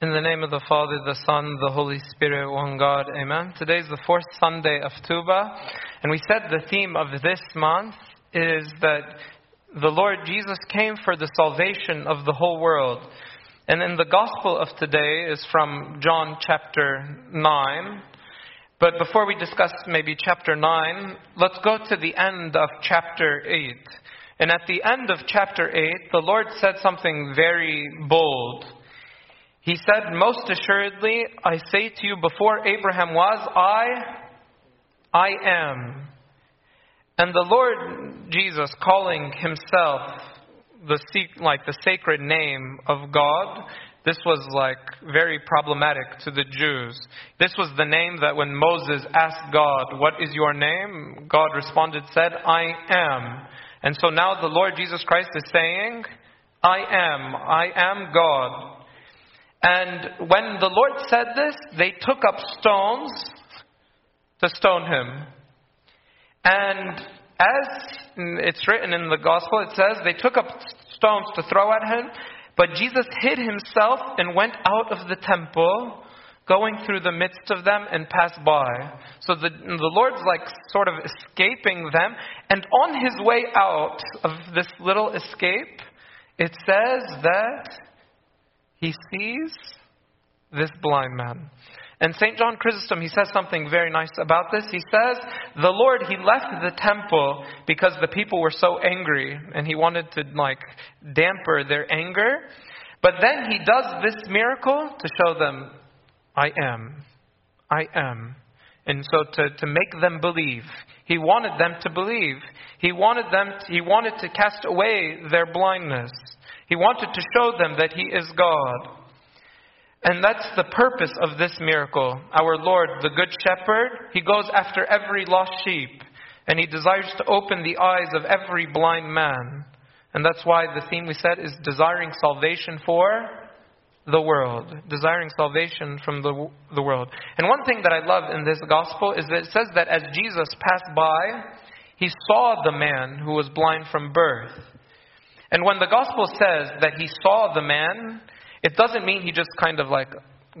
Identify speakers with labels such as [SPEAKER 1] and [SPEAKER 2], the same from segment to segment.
[SPEAKER 1] In the name of the Father, the Son, the Holy Spirit, one God, Amen. Today is the fourth Sunday of Tuba, and we said the theme of this month is that the Lord Jesus came for the salvation of the whole world. And in the Gospel of today is from John chapter 9. But before we discuss maybe chapter 9, let's go to the end of chapter 8. And at the end of chapter 8, the Lord said something very bold. He said, Most assuredly, I say to you, before Abraham was, I, I am. And the Lord Jesus calling himself the like the sacred name of God, this was like very problematic to the Jews. This was the name that when Moses asked God, What is your name? God responded, said, I am. And so now the Lord Jesus Christ is saying, I am, I am God. And when the Lord said this, they took up stones to stone him. And as it's written in the gospel, it says they took up stones to throw at him, but Jesus hid himself and went out of the temple, going through the midst of them and passed by. So the, the Lord's like sort of escaping them, and on his way out of this little escape, it says that he sees this blind man. And St. John Chrysostom, he says something very nice about this. He says, The Lord, he left the temple because the people were so angry and he wanted to, like, damper their anger. But then he does this miracle to show them, I am. I am. And so to, to make them believe. He wanted them to believe. He wanted them, to, he wanted to cast away their blindness. He wanted to show them that He is God. And that's the purpose of this miracle. Our Lord, the Good Shepherd, He goes after every lost sheep, and He desires to open the eyes of every blind man. And that's why the theme we said is desiring salvation for the world. Desiring salvation from the, the world. And one thing that I love in this gospel is that it says that as Jesus passed by, He saw the man who was blind from birth. And when the gospel says that he saw the man, it doesn't mean he just kind of like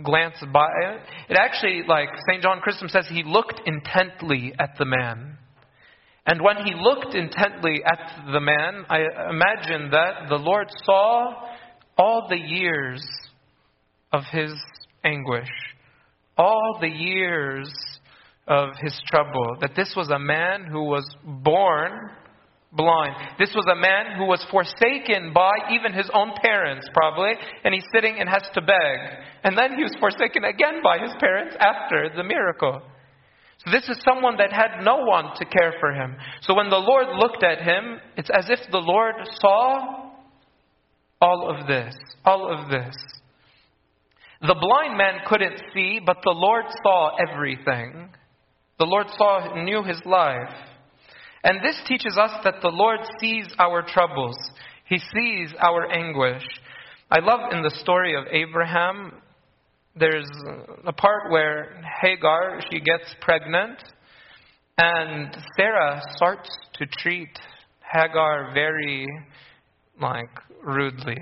[SPEAKER 1] glanced by it. It actually, like St. John Chrysostom says, he looked intently at the man. And when he looked intently at the man, I imagine that the Lord saw all the years of his anguish, all the years of his trouble. That this was a man who was born blind. This was a man who was forsaken by even his own parents, probably, and he's sitting and has to beg. And then he was forsaken again by his parents after the miracle. So this is someone that had no one to care for him. So when the Lord looked at him, it's as if the Lord saw all of this. All of this. The blind man couldn't see, but the Lord saw everything. The Lord saw, knew his life. And this teaches us that the Lord sees our troubles. He sees our anguish. I love in the story of Abraham, there's a part where Hagar, she gets pregnant, and Sarah starts to treat Hagar very, like, rudely.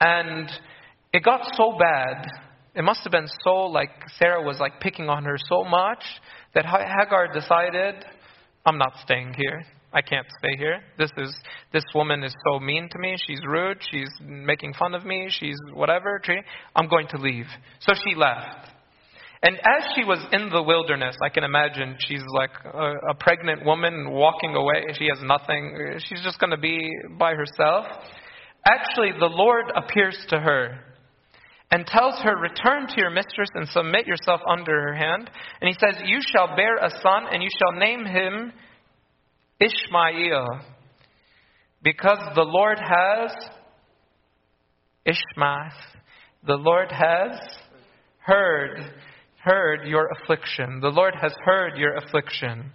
[SPEAKER 1] And it got so bad. It must have been so, like, Sarah was, like, picking on her so much that Hagar decided I'm not staying here. I can't stay here. This is this woman is so mean to me. She's rude. She's making fun of me. She's whatever. I'm going to leave. So she left. And as she was in the wilderness, I can imagine she's like a, a pregnant woman walking away. She has nothing. She's just going to be by herself. Actually, the Lord appears to her and tells her, Return to your mistress and submit yourself under her hand. And he says, You shall bear a son, and you shall name him Ishmael, because the Lord has Ishmael. The Lord has heard heard your affliction. The Lord has heard your affliction.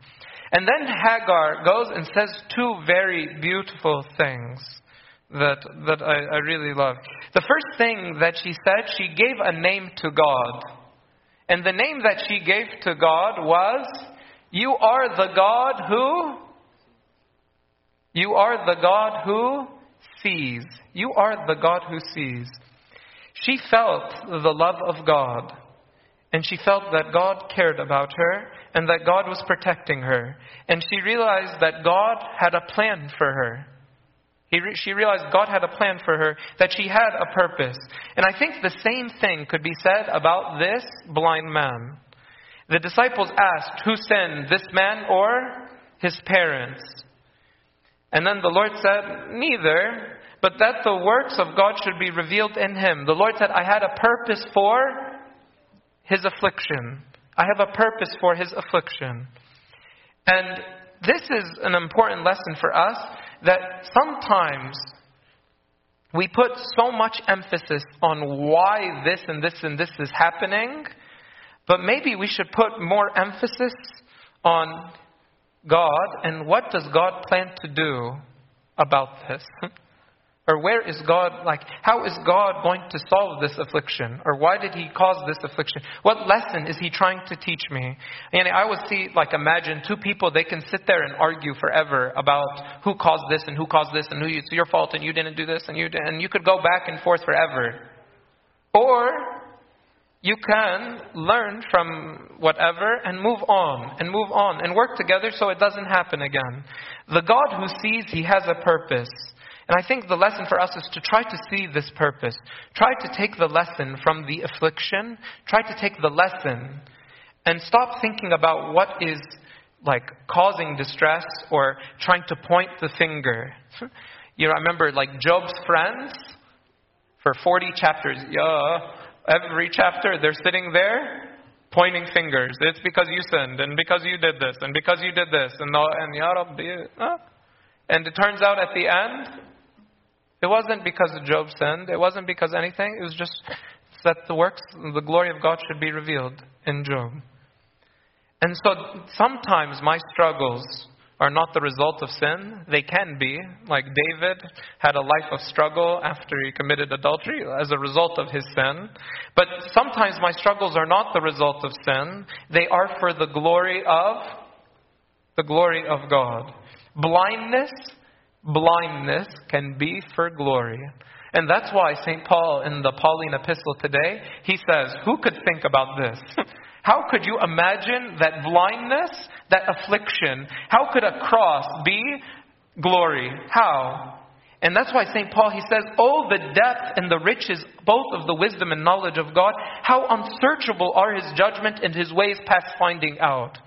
[SPEAKER 1] And then Hagar goes and says two very beautiful things that, that I, I really love. The first thing that she said, she gave a name to God. And the name that she gave to God was, You are the God who? You are the God who sees. You are the God who sees. she felt the love of God. And she felt that God cared about her and that God was protecting her. And she realized that God had a plan for her. Re- she realized God had a plan for her, that she had a purpose. And I think the same thing could be said about this blind man. The disciples asked, Who sinned, this man or his parents? And then the Lord said, Neither, but that the works of God should be revealed in him. The Lord said, I had a purpose for his affliction. I have a purpose for his affliction. And this is an important lesson for us that sometimes we put so much emphasis on why this and this and this is happening, but maybe we should put more emphasis on God and what does God plan to do about this? Or where is God, like, how is God going to solve this affliction? Or why did He cause this affliction? What lesson is He trying to teach me? And I would see, like, imagine two people, they can sit there and argue forever about who caused this and who caused this and who it's your fault and you didn't do this and you didn't, and you could go back and forth forever. Or you can learn from whatever and move on and move on and work together so it doesn't happen again. The God who sees, He has a purpose. And I think the lesson for us is to try to see this purpose. Try to take the lesson from the affliction. Try to take the lesson and stop thinking about what is like causing distress or trying to point the finger. You know, I remember like Job's friends for 40 chapters. Yeah, every chapter they're sitting there pointing fingers. It's because you sinned and because you did this and because you did this and and Ya. And it turns out at the end, it wasn't because Job sinned. It wasn't because anything. It was just that the works, the glory of God should be revealed in Job. And so sometimes my struggles are not the result of sin. They can be. Like David had a life of struggle after he committed adultery as a result of his sin. But sometimes my struggles are not the result of sin. They are for the glory of the glory of God. Blindness blindness can be for glory. And that's why St. Paul in the Pauline epistle today, he says, Who could think about this? How could you imagine that blindness, that affliction, how could a cross be glory? How? And that's why St. Paul, he says, Oh, the depth and the riches, both of the wisdom and knowledge of God, how unsearchable are his judgment and his ways past finding out.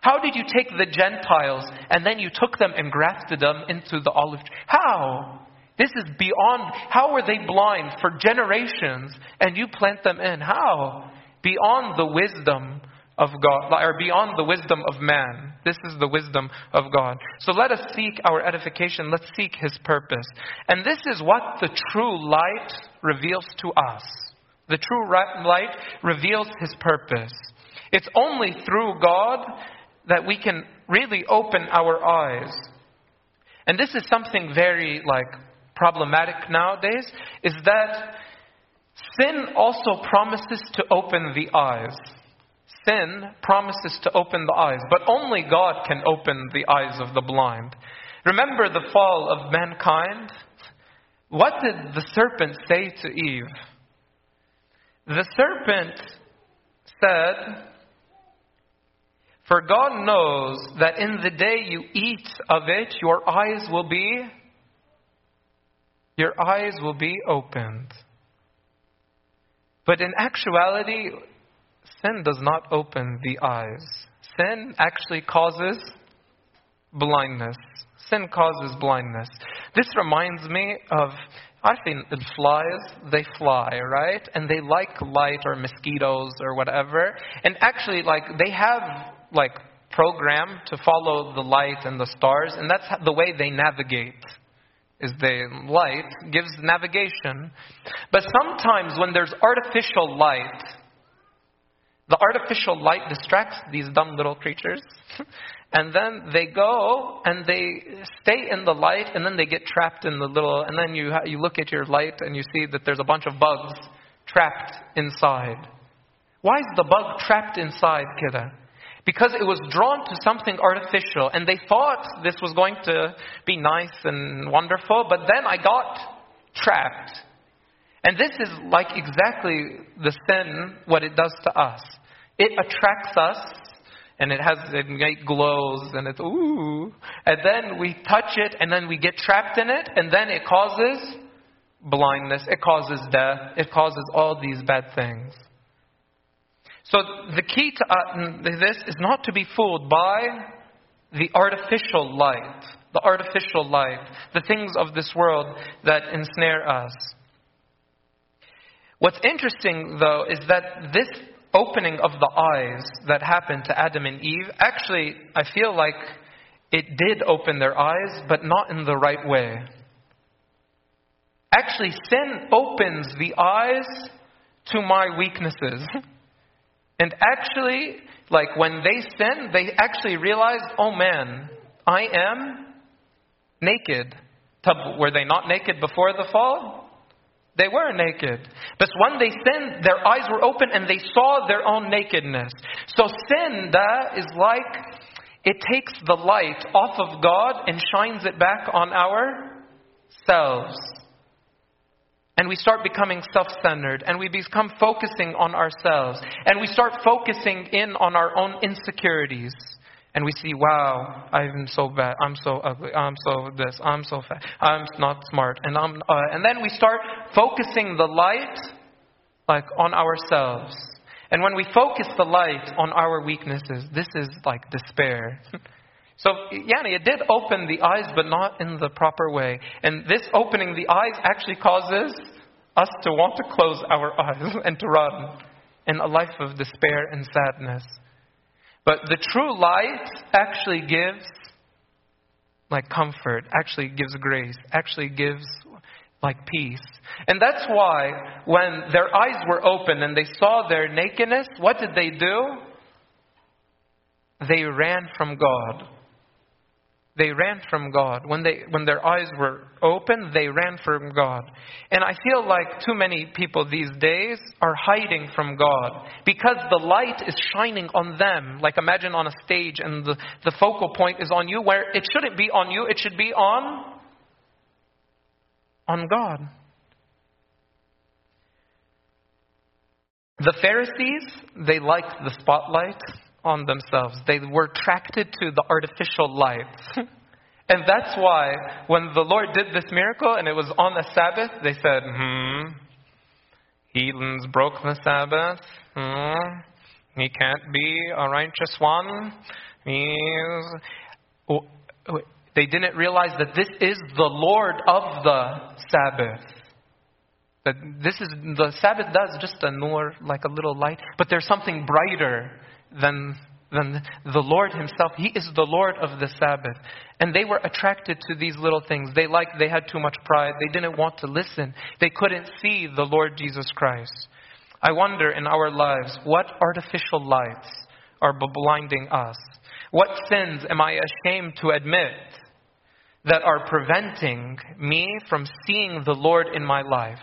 [SPEAKER 1] How did you take the Gentiles and then you took them and grafted them into the olive tree? How? This is beyond. How were they blind for generations and you plant them in? How? Beyond the wisdom of God, or beyond the wisdom of man. This is the wisdom of God. So let us seek our edification. Let's seek His purpose. And this is what the true light reveals to us. The true light reveals His purpose. It's only through God that we can really open our eyes. And this is something very like problematic nowadays is that sin also promises to open the eyes. Sin promises to open the eyes, but only God can open the eyes of the blind. Remember the fall of mankind? What did the serpent say to Eve? The serpent said, for God knows that in the day you eat of it, your eyes will be your eyes will be opened. But in actuality, sin does not open the eyes. Sin actually causes blindness. Sin causes blindness. This reminds me of I think flies, they fly, right? And they like light or mosquitoes or whatever. And actually, like, they have like programmed to follow the light and the stars, and that's the way they navigate. Is the light gives navigation. But sometimes when there's artificial light, the artificial light distracts these dumb little creatures. and then they go and they stay in the light and then they get trapped in the little and then you you look at your light and you see that there's a bunch of bugs trapped inside. Why is the bug trapped inside, kidda? Because it was drawn to something artificial and they thought this was going to be nice and wonderful, but then I got trapped. And this is like exactly the sin, what it does to us. It attracts us, and it has it glows, and it's ooh. And then we touch it, and then we get trapped in it, and then it causes blindness, it causes death, it causes all these bad things. So the key to uh, this is not to be fooled by the artificial light, the artificial light, the things of this world that ensnare us. What's interesting, though, is that this opening of the eyes that happened to Adam and Eve, actually, I feel like it did open their eyes, but not in the right way. Actually, sin opens the eyes to my weaknesses. And actually, like when they sinned, they actually realized, oh man, I am naked. Were they not naked before the fall? They were naked. But when they sinned, their eyes were open and they saw their own nakedness. So sin, that is like it takes the light off of God and shines it back on ourselves and we start becoming self centered, and we become focusing on ourselves, and we start focusing in on our own insecurities. And we see, wow, I'm so bad, I'm so ugly, I'm so this, I'm so fat, I'm not smart, and I'm, uh, and then we start focusing the light, like on ourselves. And when we focus the light on our weaknesses, this is like despair. So, Yanni, it did open the eyes, but not in the proper way. And this opening the eyes actually causes us to want to close our eyes and to run in a life of despair and sadness. But the true light actually gives like comfort, actually gives grace, actually gives like peace. And that's why when their eyes were open and they saw their nakedness, what did they do? They ran from God. They ran from God. When, they, when their eyes were open, they ran from God. And I feel like too many people these days are hiding from God because the light is shining on them. Like imagine on a stage and the, the focal point is on you, where it shouldn't be on you, it should be on, on God. The Pharisees, they liked the spotlight on themselves. They were attracted to the artificial lights. and that's why when the Lord did this miracle and it was on the Sabbath, they said, hmm, heathens broke the Sabbath. Hmm, he can't be a righteous one. He's... They didn't realize that this is the Lord of the Sabbath. That this is the Sabbath does just a nur, like a little light, but there's something brighter than, than the Lord Himself. He is the Lord of the Sabbath. And they were attracted to these little things. They liked, they had too much pride. They didn't want to listen. They couldn't see the Lord Jesus Christ. I wonder in our lives, what artificial lights are blinding us? What sins am I ashamed to admit that are preventing me from seeing the Lord in my life?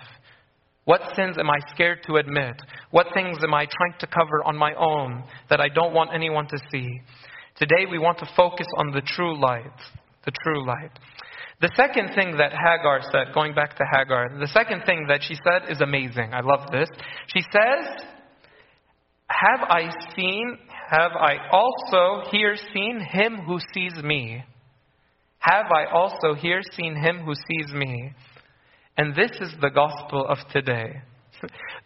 [SPEAKER 1] What sins am I scared to admit? What things am I trying to cover on my own that I don't want anyone to see? Today we want to focus on the true light. The true light. The second thing that Hagar said, going back to Hagar, the second thing that she said is amazing. I love this. She says, Have I seen, have I also here seen him who sees me? Have I also here seen him who sees me? And this is the gospel of today.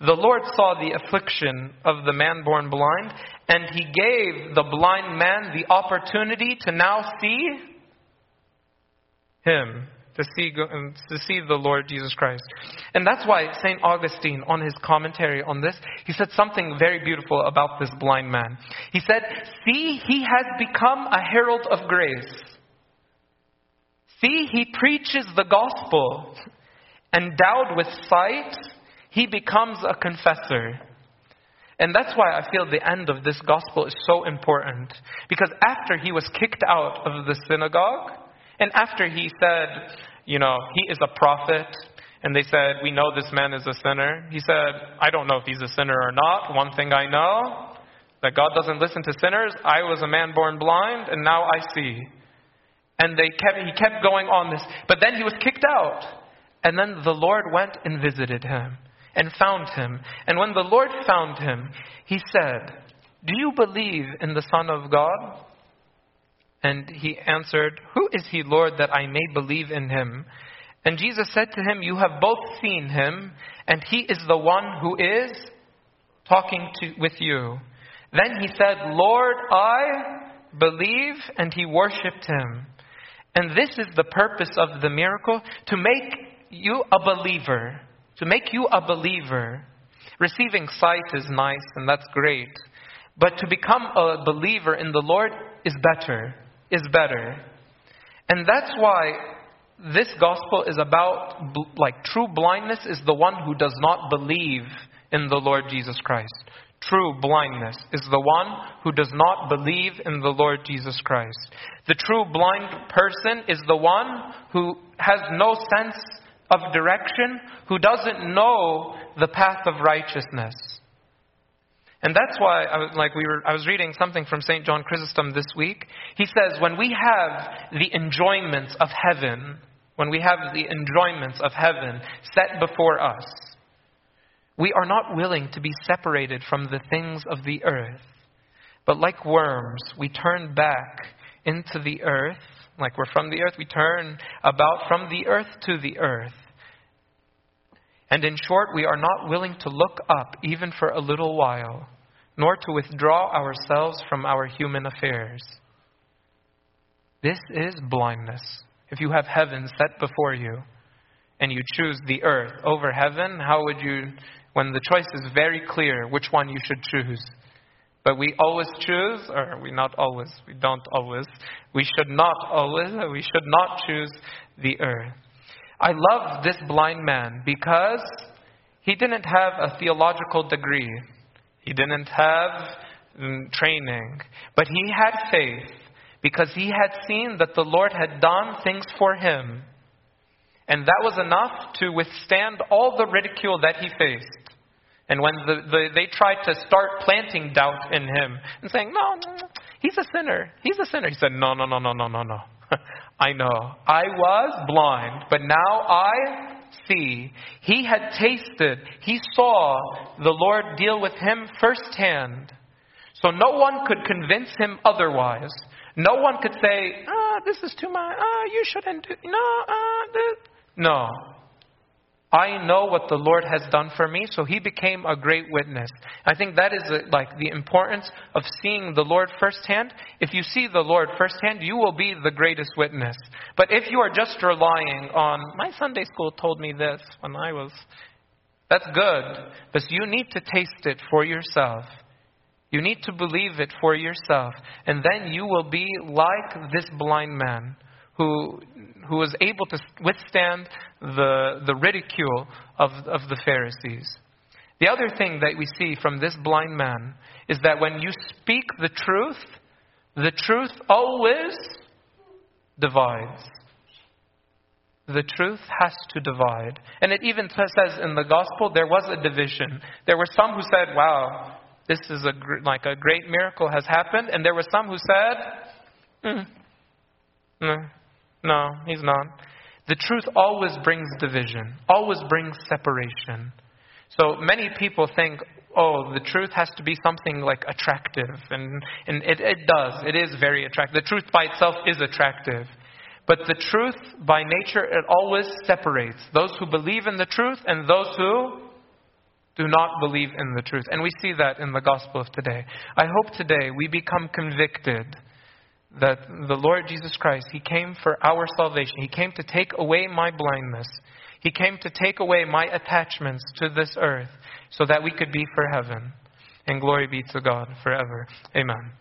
[SPEAKER 1] The Lord saw the affliction of the man born blind, and he gave the blind man the opportunity to now see him, to see, um, to see the Lord Jesus Christ. And that's why St. Augustine, on his commentary on this, he said something very beautiful about this blind man. He said, See, he has become a herald of grace. See, he preaches the gospel. Endowed with sight, he becomes a confessor. And that's why I feel the end of this gospel is so important. Because after he was kicked out of the synagogue, and after he said, you know, he is a prophet, and they said, we know this man is a sinner, he said, I don't know if he's a sinner or not. One thing I know, that God doesn't listen to sinners. I was a man born blind, and now I see. And they kept, he kept going on this. But then he was kicked out. And then the Lord went and visited him and found him. And when the Lord found him, he said, Do you believe in the Son of God? And he answered, Who is he, Lord, that I may believe in him? And Jesus said to him, You have both seen him, and he is the one who is talking to, with you. Then he said, Lord, I believe, and he worshipped him. And this is the purpose of the miracle to make you a believer. To make you a believer. Receiving sight is nice, and that's great. But to become a believer in the Lord is better. Is better. And that's why this gospel is about, like, true blindness is the one who does not believe in the Lord Jesus Christ. True blindness is the one who does not believe in the Lord Jesus Christ. The true blind person is the one who has no sense of direction, who doesn't know the path of righteousness. And that's why I was, like we were, I was reading something from St. John Chrysostom this week. He says, when we have the enjoyments of heaven, when we have the enjoyments of heaven set before us, we are not willing to be separated from the things of the earth. But like worms, we turn back into the earth. Like we're from the earth, we turn about from the earth to the earth. And in short, we are not willing to look up even for a little while, nor to withdraw ourselves from our human affairs. This is blindness. If you have heaven set before you and you choose the earth over heaven, how would you, when the choice is very clear which one you should choose? But we always choose, or we not always, we don't always, we should not always, we should not choose the earth. I love this blind man because he didn't have a theological degree. He didn't have mm, training, but he had faith because he had seen that the Lord had done things for him. And that was enough to withstand all the ridicule that he faced. And when the, the, they tried to start planting doubt in him and saying, no, no, he's a sinner. He's a sinner. He said, no, no, no, no, no, no, no. I know. I was blind, but now I see. He had tasted. He saw the Lord deal with him firsthand. So no one could convince him otherwise. No one could say, ah, this is too much. Ah, you shouldn't do. No, ah, this. No. I know what the Lord has done for me, so he became a great witness. I think that is uh, like the importance of seeing the Lord firsthand. If you see the Lord firsthand, you will be the greatest witness. But if you are just relying on, my Sunday school told me this when I was, that's good, but you need to taste it for yourself. You need to believe it for yourself. And then you will be like this blind man who, who was able to withstand the, the ridicule of, of the Pharisees. The other thing that we see from this blind man is that when you speak the truth, the truth always divides. The truth has to divide. And it even says in the gospel there was a division. There were some who said, wow, this is a like a great miracle has happened, and there were some who said, mm, no, no, he's not. The truth always brings division, always brings separation. So many people think, oh, the truth has to be something like attractive, and, and it, it does. It is very attractive. The truth by itself is attractive. But the truth, by nature, it always separates those who believe in the truth and those who do not believe in the truth. And we see that in the gospel of today. I hope today we become convicted that the Lord Jesus Christ, He came for our salvation. He came to take away my blindness. He came to take away my attachments to this earth so that we could be for heaven. And glory be to God forever. Amen.